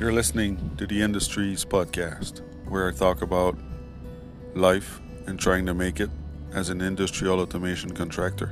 You're listening to the Industries Podcast, where I talk about life and trying to make it as an industrial automation contractor.